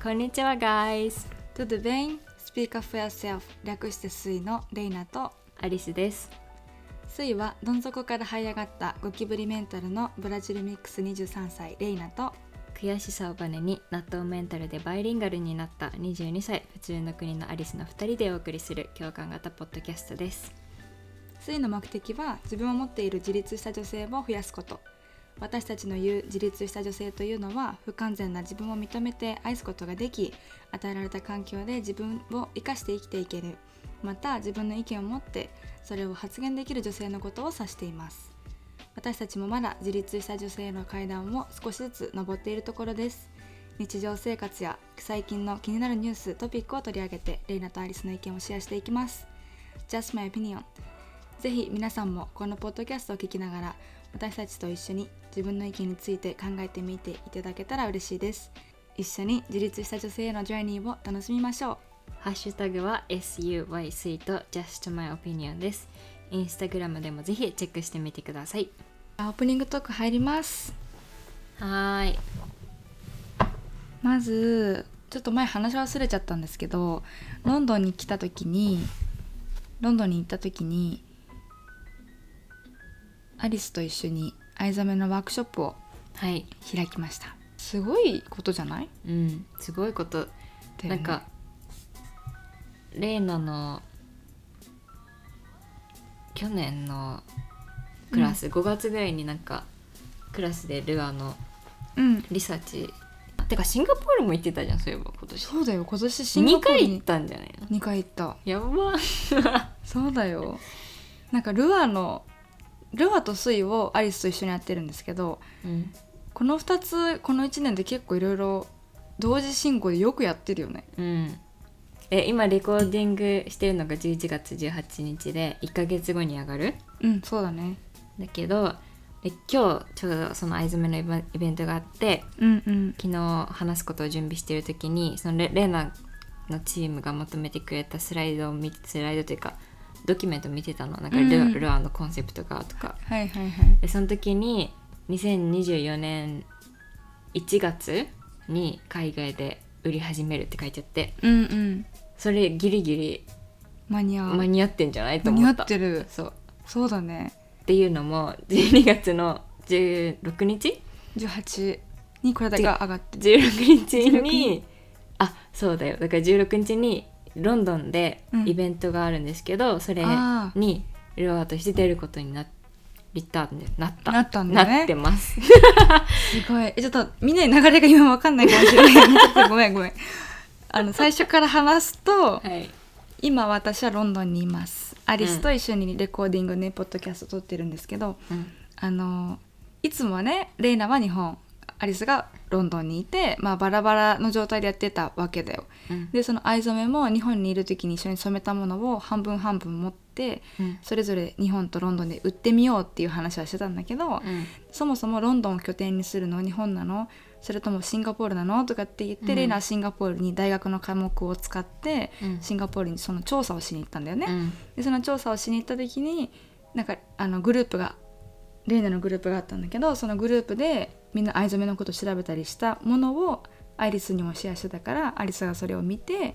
こんにちは guys Tudo bem? Speak up for yourself 略してスイのレイナとアリスです。スイはどん底から這い上がったゴキブリメンタルのブラジルミックス23歳レイナと悔しさをバネに納豆メンタルでバイリンガルになった22歳普通の国のアリスの2人でお送りする共感型ポッドキャストです。スイの目的は自分を持っている自立した女性を増やすこと私たちの言う自立した女性というのは不完全な自分を認めて愛すことができ与えられた環境で自分を生かして生きていける。また自分の意見を持ってそれを発言できる女性のことを指しています。私たちもまだ自立した女性の階段を少しずつ登っているところです。日常生活や最近の気になるニューストピックを取り上げてレイナとアリスの意見をシェアしていきます。Just my opinion ぜひ皆さんもこのポッドキャストを聞きながら私たちと一緒に自分の意見について考えてみていただけたら嬉しいです。一緒に自立した女性へのジャーニーを楽しみましょう。ハッシュタグは SUYC と Just My Opinion です。インスタグラムでもぜひチェックしてみてください。オープニングトーク入ります。はーい。まずちょっと前話し忘れちゃったんですけどロンドンに来た時にロンドンに行った時にアリスと一緒に藍染めのワークショップをはい。開きました。すごいことじゃない？うんすごいこと、ねなんかレイナの去年のクラス、5月ぐらいになんかクラスでルアーのうん。リサーチ。てかシンガポールも行ってたじゃんそういえば今年。そうだよ。今年シンガ2ポールに回行ったんじゃないの？2回行った。やば。そうだよ。なんかルアーのルアーとスイをアリスと一緒にやってるんですけどうん。この2つこの1年で結構いろいろ同時進行でよくやってるよね。うん。え今レコーディングしてるのが11月18日で1ヶ月後に上がる？うんそうだね。だけどで今日ちょうどその藍染めのイベントがあってうんうん。昨日話すことを準備してる時にそのレレナのチームが求めてくれたスライドを見スライドというかドキュメント見てたの。なんかル,、うん。ルアーのコンセプトがとか。はいはいはい。でその時に2024年1月に海外で売り始めるって書いてあって。うんうん。それギリギリ間に合う。間に合ってんじゃないと間に合思ったってる。そう。そうだね。っていうのも12月の16日18にこれだけが上がって16日16にあそうだよ。だから16日にロンドンでうん。イベントがあるんですけど、それあにルアーとして出ることになりたんでなったなったんだね。なってます。すごい。えちょっとみんなに流れが今わかんないかもしれない。ごめんごめん。あの最初から話すとはい。今私はロンドンにいます。アリスと一緒にレコーディングね、ポッドキャスト撮ってるんですけどうん。あのいつもはねレイナは日本アリスがロンドンにいて、まあ、バラバラの状態でやってたわけだよ。うん。でその藍染めも日本にいる時に一緒に染めたものを半分半分持ってうん。それぞれ日本とロンドンで売ってみようっていう話はしてたんだけど、うん。そもそもロンドンを拠点にするの日本なの？それともシンガポールなの？とかって言って、うん。レイナはシンガポールに大学の科目を使ってうん。シンガポールにその調査をしに行ったんだよね。うん。でその調査をしに行った時になんかあのグループがレイナのグループがあったんだけどそのグループでみんな藍染めのことを調べたりしたものをアイリスにもシェアしてたからアリスがそれを見て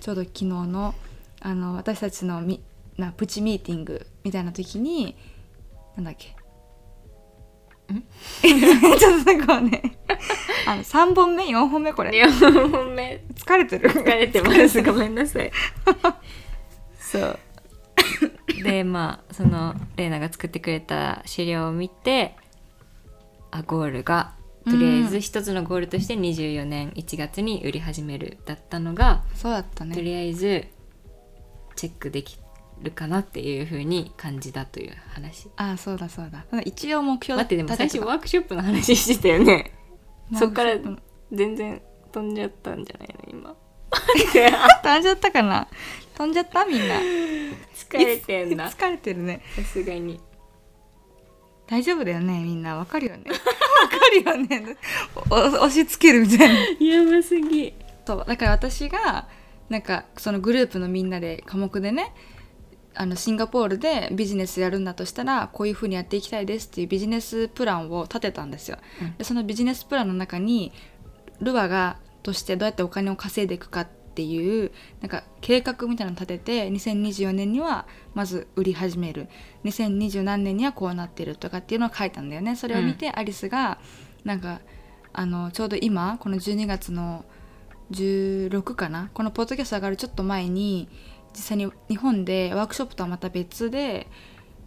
ちょうど昨日のあの私たちのみなプチミーティングみたいな時になんだっけ？ん？ちょっとこうねあの3本目4本目これ。4本目。疲れてる。疲れてます。ごめんなさい。そう。でまあそのレイナが作ってくれた資料を見てあゴールがとりあえず一つのゴールとして24年1月に売り始めるだったのが、そうだったね。とりあえずチェックできるかなっていう風に感じたという話。あそうだそうだ。一応目標待ってでも最初ワークショップの話してたよね。そっから全然飛んじゃったんじゃないの今。飛んじゃったかな？飛んじゃった？みんな。疲れてんだ。さ疲れてるね。すがに大丈夫だよねみんな。わかるよね。わかるよね。お押し付けるみたいな。やばすぎそう。だから私がなんかそのグループのみんなで科目でねあのシンガポールでビジネスやるんだとしたらこういうふうにやっていきたいですっていうビジネスプランを立てたんですよ。うん。でそのビジネスプランの中にルアがとしてどうやってお金を稼いでいくかっていうなんか計画みたいなの立てて2024年にはまず売り始める。2020何年にはこうなってるとかっていうのを書いたんだよね。それを見てアリスがなんかあのちょうど今この12月の16かな？このポッドキャスト上がるちょっと前に実際に日本でワークショップとはまた別で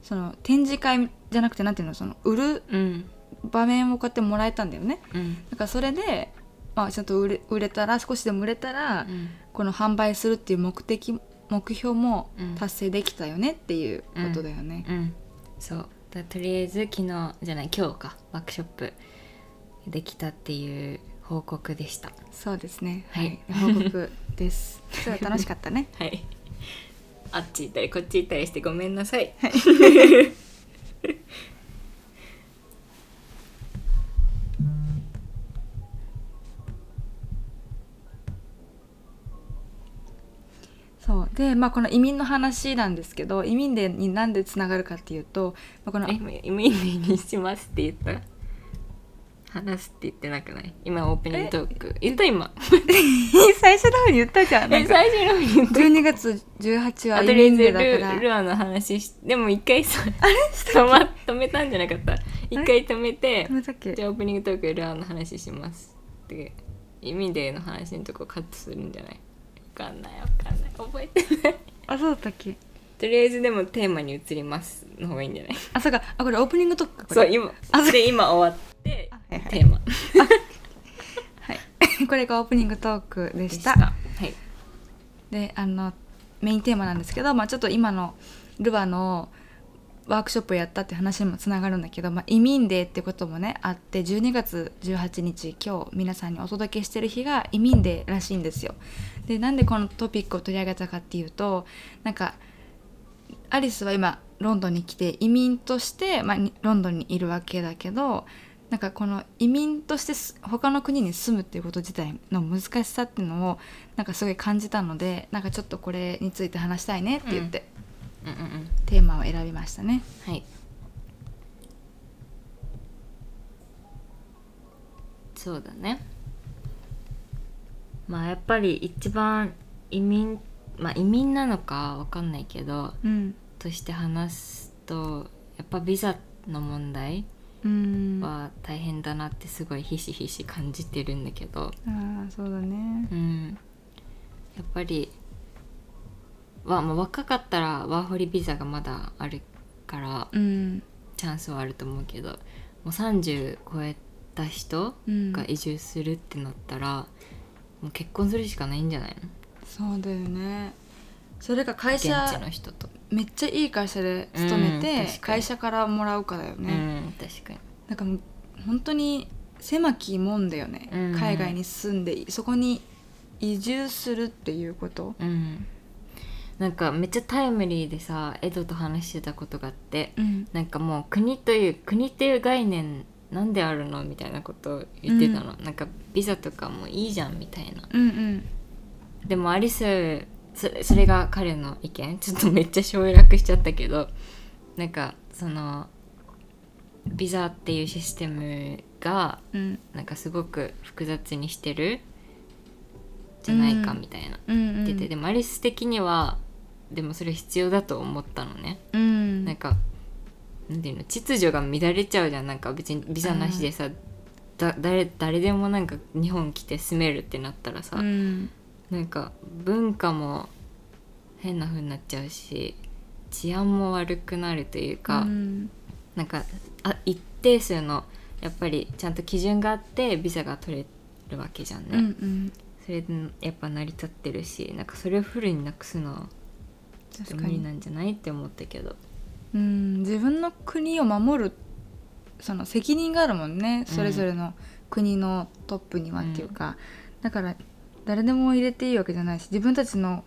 その展示会じゃなくてなんていうの？その売るうん。場面をこうやってもらえたんだよね。うん。だからそれで、まあ、ちゃんと売れ売れたら少しでも売れたら、うん。この販売するっていう目的目標もうん。達成できたよねっていうことだよね。うん。そう。だとりあえず昨日じゃない今日か。ワークショップできたっていう報告でした。そうですね。ははい。い、報告です。すごい楽しかったね。はい。あっち行ったりこっち行ったりしてごめんなさい。そう でまあこの移民の話なんですけど移民デーになんでつながるかっていうと、まあ、このえイメージにしますって言った？話すって言ってなくない？今オープニングトーク。言った今。最初の方に言ったじゃん。なん最初の方に言った。12月18は移民だから。ルルアの話しでも一回さ止ま止めたんじゃなかった。一回止めてじゃあオープニングトークでルアの話しますって。意味での話のとこカットするんじゃない？わかんないわかんない。覚えてない。あそうだったっけ？とりあえずでもテーマに移りますの方がいいんじゃない？あそうか。あこれオープニングトークか。これそう今で今終わってあはいはい。テーマ。はい、これがオープニングトークでしでした。たはい。であのメインテーマなんですけど、まあ、ちょっと今のルアのワークショップをやったって話にもつながるんだけど、まあ、移民デーってこともねあって12月18日今日皆さんにお届けしてる日が移民デーらしいんですよ。でなんでこのトピックを取り上げたかっていうとなんかアリスは今ロンドンに来て移民として、まあ、にロンドンにいるわけだけどなんかこの移民としてす他の国に住むっていうこと自体の難しさっていうのをなんかすごい感じたのでなんかちょっとこれについて話したいねって言って、うんうんうん。テーマを選びましたね。はい。そうだねまあやっぱり一番移民まあ移民なのかわかんないけどうん、として話すとやっぱビザの問題は大変だなってすごいひしひし感じてるんだけど。あそうだね。うん。やっぱりわ、まあ、若かったらワーホリビザがまだあるからうん。チャンスはあると思うけどもう30超えた人うん、が移住するってなったら、もう結婚するしかないんじゃないの？そうだよね。それが会現社地の人と、めっちゃいい会社で勤めうんて、確かに。会社からもらうかだようね。ん確かに。なんか本当に狭きもんだよね、うん。海外に住んでそこに移住するっていうこと。うん。なんかめっちゃタイムリーでさエドと話してたことがあってうん。なんかもう国という国っていう概念なんであるの？みたいなことを言ってたの、なんかビザとかもいいじゃんみたいな。うんうん。でもアリスそれそれが彼の意見。ちょっとめっちゃ省略しちゃったけどなんかそのビザっていうシステムがうん。なんかすごく複雑にしてるじゃないかうんみたいなうん。うん言ってて、でもアリス的にはでもそれ必要だと思ったのね、うん。なんかなんていうの秩序が乱れちゃうじゃん。なんか別にビザなしでさ、だ誰誰でもなんか日本来て住めるってなったらさ、うん。なんか文化も変な風になっちゃうし治安も悪くなるというか、うん。なんかあ一定数のやっぱりちゃんと基準があってビザが取れるわけじゃんね、うんうん。それでやっぱ成り立ってるしなんかそれをフルになくすのはちょっと無理なんじゃないって思ったけどうん自分の国を守るその責任があるもんねそれぞれの国のトップにはっていうか、だから誰でも入れていいわけじゃないし自分たちの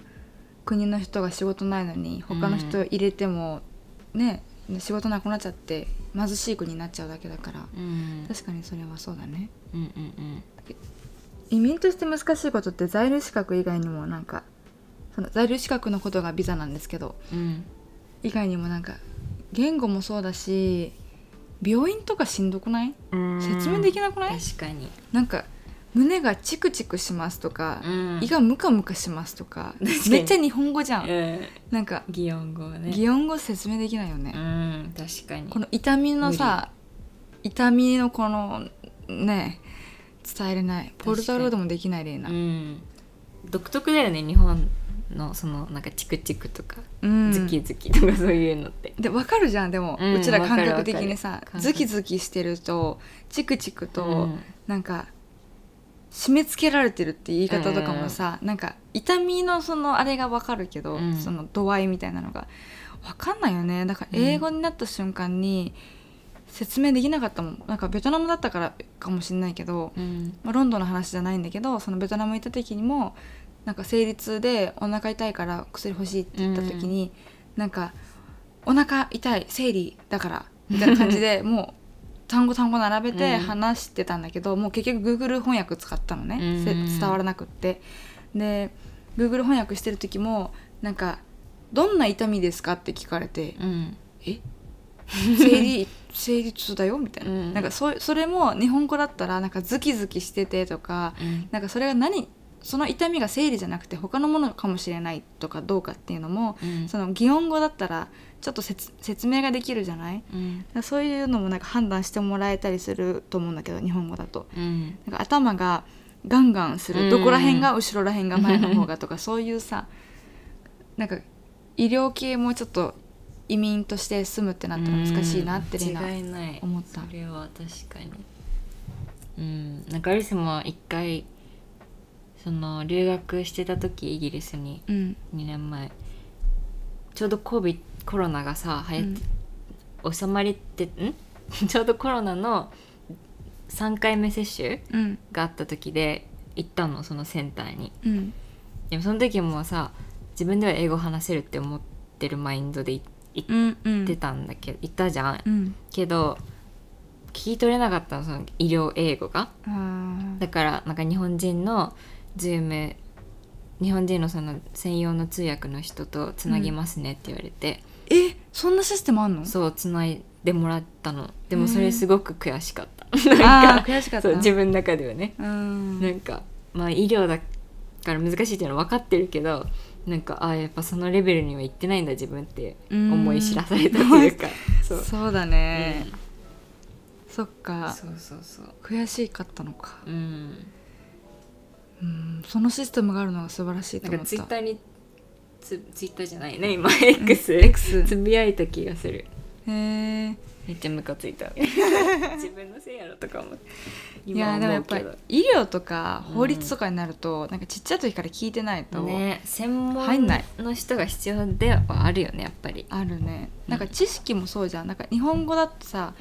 国の人が仕事ないのに他の人入れてもね仕事なくなっちゃって貧しい国になっちゃうだけだから。うん。確かにそれはそうだね。うんうん移民として難しいことって在留資格以外にもなんかその在留資格のことがビザなんですけどうんうん。以外にもなんか言語もそうだし病院とかしんどくない？うん。説明できなくない？確かに。なんか胸がチクチクしますとか、うん。胃がムカムカしますとかめっちゃ日本語じゃん、うん。なんか擬音語はね。擬音語説明できないよね、うん確かに。この痛みのさ痛みのこのね伝えれない。ポルタロードもできないレイナうん。独特だよね日本のそのなんかチクチクとか、うん。ズキズキとかそういうのって。で分かるじゃんでも、ううんちら感覚的にさズキズキしてるとチクチクと、うん。なんか締め付けられてるって言い方とかもさ、なんか痛みのそのあれが分かるけど、うん。その度合いみたいなのが分かんないよね。だから英語になった瞬間に説明できなかったもん。なんかベトナムだったからかもしれないけど、うん。まあ、ロンドンの話じゃないんだけどそのベトナム行った時にもなんか生理痛でお腹痛いから薬欲しいって言った時に、なんかお腹痛い生理だからみたいな感じで もう単語単語並べてうん。話してたんだけど、もう結局 Google 翻訳使ったのね、せうん。伝わらなくって。で Google 翻訳してる時もなんか「どんな痛みですか?」って聞かれてうん「え？生理生理痛だよ」みたいな,、うん。なんかそそれも日本語だったらなんかズキズキしててとかうん。なんかそれが何その痛みが生理じゃなくて他のものかもしれないとかどうかっていうのも、うん。その擬音語だったらちょっと説説明ができるじゃない？うん。そういうのもなんか判断してもらえたりすると思うんだけど日本語だと。うん。なんか頭がガンガンする、うん。どこら辺が後ろら辺が前の方がとかそういうさなんか医療系もちょっと移民として住むってなったら難しいなってレイナうん違いない。思った。それは確かに。うん。なんかアリスも一回その留学してた時イギリスにうん。2年前。ちょうどコビコロナがさ流行って、収まりってん？ちょうどコロナの3回目接種うん。があった時で行ったのそのセンターに。うん。でもその時もさ自分では英語話せるって思ってるマインドでい行うんうん。ってたんだけど行ったじゃん。うん。けど聞き取れなかったのその医療英語が。だからなんか日本人のズーム日本人のその専用の通訳の人とつなぎますねって言われて、えそんなシステムあんの？そうつないでもらったの。でもそれすごく悔しかった、あ なんかー悔しかった。そう自分の中ではね、うん。なんかまあ医療だから難しいっていうのは分かってるけどなんかあーやっぱそのレベルには行ってないんだ自分って思い知らされたというか。そう。そうだね、そっか。そうそうそう。悔しかったのか。うんうんそのシステムがあるのが素晴らしいとなんか思ったツイッターにつツイッターじゃないね今 X、X つぶやいた気がする。へえめっちゃムカついた。自分のせいやろとか思って。い今やでもやっぱり医療とか法律とかになると、なんかちっちゃい時から聞いてないと、ね専門の人が必要ではあるよねやっぱり。あるね。うん。なんか知識もそうじゃん。なんか日本語だとさ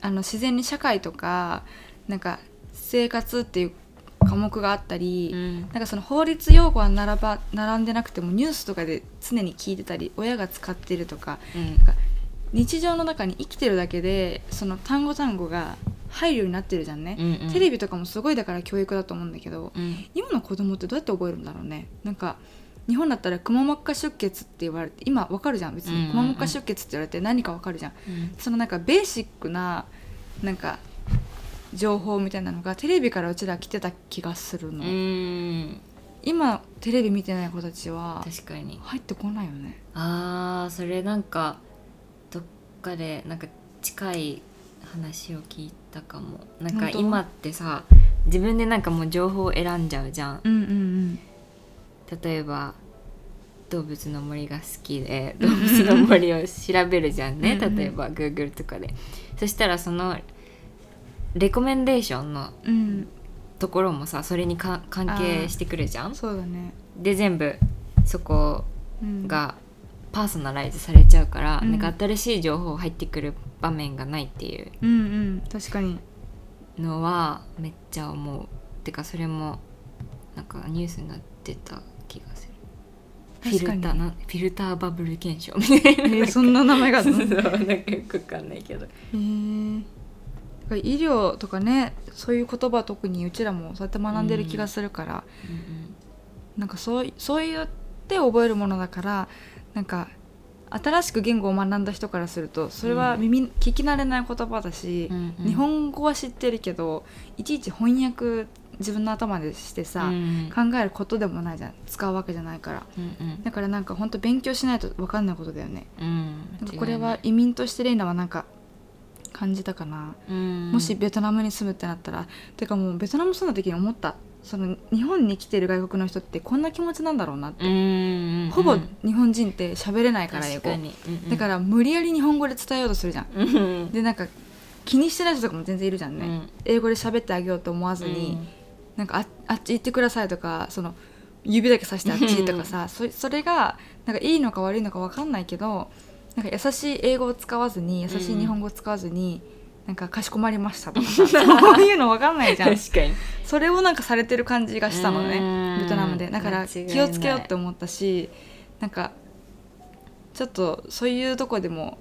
あの自然に社会とかなんか生活っていう科目があったり、うん。なんかその法律用語は並ば並んでなくてもニュースとかで常に聞いてたり親が使ってるとかうん。なんか日常の中に生きてるだけでその単語単語が入るようになってるじゃんね、うんうん。テレビとかもすごいだから教育だと思うんだけど、うん。今の子供ってどうやって覚えるんだろうね。なんか日本だったらくも膜下出血って言われて今わかるじゃん別に。くも膜下出血って言われて何かわかるじゃん、うん。そのなんかベーシックななんか情報みたいなのがテレビからうちら来てた気がするの、うん。今テレビ見てない子たちは確かに。入ってこないよね。あーそれなんかどっかでなんか近い話を聞いたかも。なんか今ってさ自分でなんかもう情報を選んじゃうじゃん。うんうん例えば動物の森が好きで 動物の森を調べるじゃんね。うんうん。例えば Google とかで。そしたらそのレコメンデーションのところもさそれにか関係してくるじゃん？そうだね、で全部そこうん、がパーソナライズされちゃうから、うん。なんか新しい情報入ってくる場面がないっていううんうん。確かに。のはめっちゃ思う。てかそれもなんかニュースになってた気がする。フィルターなフィルターバブル現象みたいな。えーそんな名前がある そうのなんかよくわかんないけど。へえ医療とかねそういう言葉特にうちらもそうやって学んでる気がするから、なんかそうそう言って覚えるものだからなんか新しく言語を学んだ人からするとそれは耳、聞き慣れない言葉だし、うんうん。日本語は知ってるけどいちいち翻訳自分の頭でしてさ、うん考えることでもないじゃん。使うわけじゃないから。うんだからなんか本当勉強しないと分かんないことだよね。うん。これは移民としてレイナはなんか感じたかな、うん。もしベトナムに住むってなったらてかもうベトナム住んだ時に思った。その日本に来てる外国の人ってこんな気持ちなんだろうなって、うんほぼ日本人って喋れないから英語。うんうん。だから無理やり日本語で伝えようとするじゃん。うんでなんか気にしてない人とかも全然いるじゃんね、うん。英語で喋ってあげようと思わずに、なんかああっち行ってくださいとかその指だけさしてあっちとかさそそれがなんかいいのか悪いのか分かんないけどなんか優しい英語を使わずに優しい日本語を使わずに、なんかかしこまりましたとか。さそういうの分かんないじゃん。確かに。それをなんかされてる感じがしたのうねん。ベトナムで。だから気をつけようって思ったしなんかちょっとそういうとこでも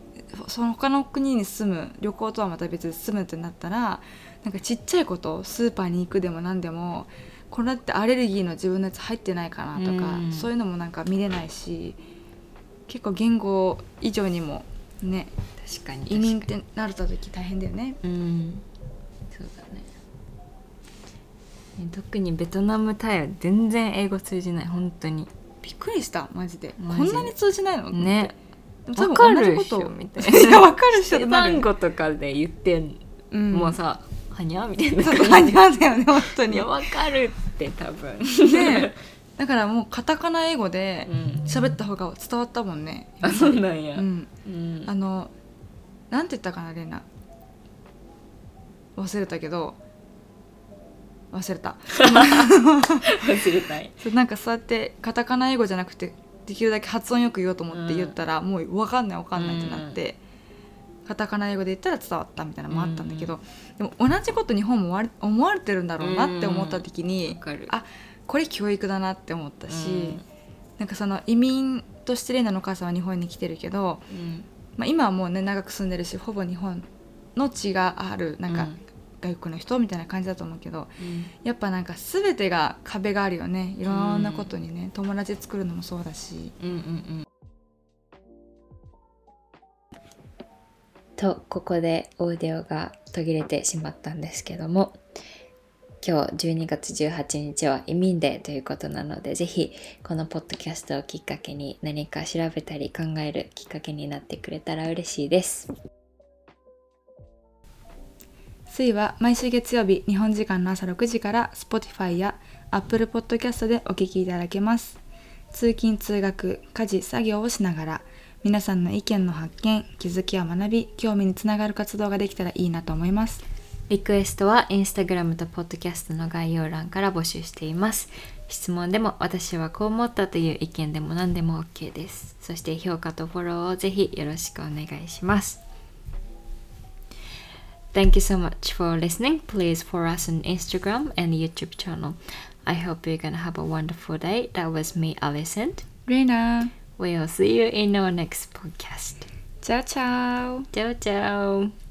その他の国に住む旅行とはまた別で住むってなったらなんかちっちゃいことスーパーに行くでも何でもこれってアレルギーの自分のやつ入ってないかなとか、うん。そういうのもなんか見れないし結構言語以上にもね確かに移民ってなるた時大変だよね。うん。そうだね。特にベトナムタイは全然英語通じない本当に。びっくりしたマジで。こんなに通じないの？ね。わかるっしょみたいいやわかる人単語と かで言ってん、うん。もうさ「はにゃ?」みたいな。そう感じなんだよね本当に。わかるって多分。で だからもうカタカナ英語でうん。喋った方が伝わったもんね。あそうなんや、うん。うん。あのなんて言ったかなレナ忘れたけど。忘れた。忘れたい。なんかそうやってカタカナ英語じゃなくてできるだけ発音よく言おうと思って言ったら、もう分かんない分かんないってなって、カタカナ英語で言ったら伝わったみたいなのもあったんだけど、でも同じこと日本も思われてるんだろうなって思った時に、あこれ教育だなって思ったし、うん。なんかその移民としてレイナのお母さんは日本に来てるけど、うん。まあ、今はもうね長く住んでるしほぼ日本の血があるなんかうん。外国の人みたいな感じだと思うけどうん。やっぱなんか全てが壁があるよね。いろんなことにね、友達作るのもそうだし。うんうんうん。とここでオーディオが途切れてしまったんですけども今日12月18日は移民デーということなのでぜひこのポッドキャストをきっかけに何か調べたり考えるきっかけになってくれたら嬉しいです。水は毎週月曜日日本時間の朝6時から Spotify や Apple Podcast でお聞きいただけます。通勤通学家事作業をしながら皆さんの意見の発見気づきや学び興味につながる活動ができたらいいなと思います。リクエストはインスタグラムとポッドキャストの概要欄から募集しています。質問でも私はこう思ったという意見でも何でも OK です。そして評価とフォローをぜひよろしくお願いします。Thank you so much for listening. Please follow us on Instagram and YouTube channel. I hope you're gonna have a wonderful day. That was me, イナ We'll see you in our next podcast. チャオチャオ Ciao, ciao.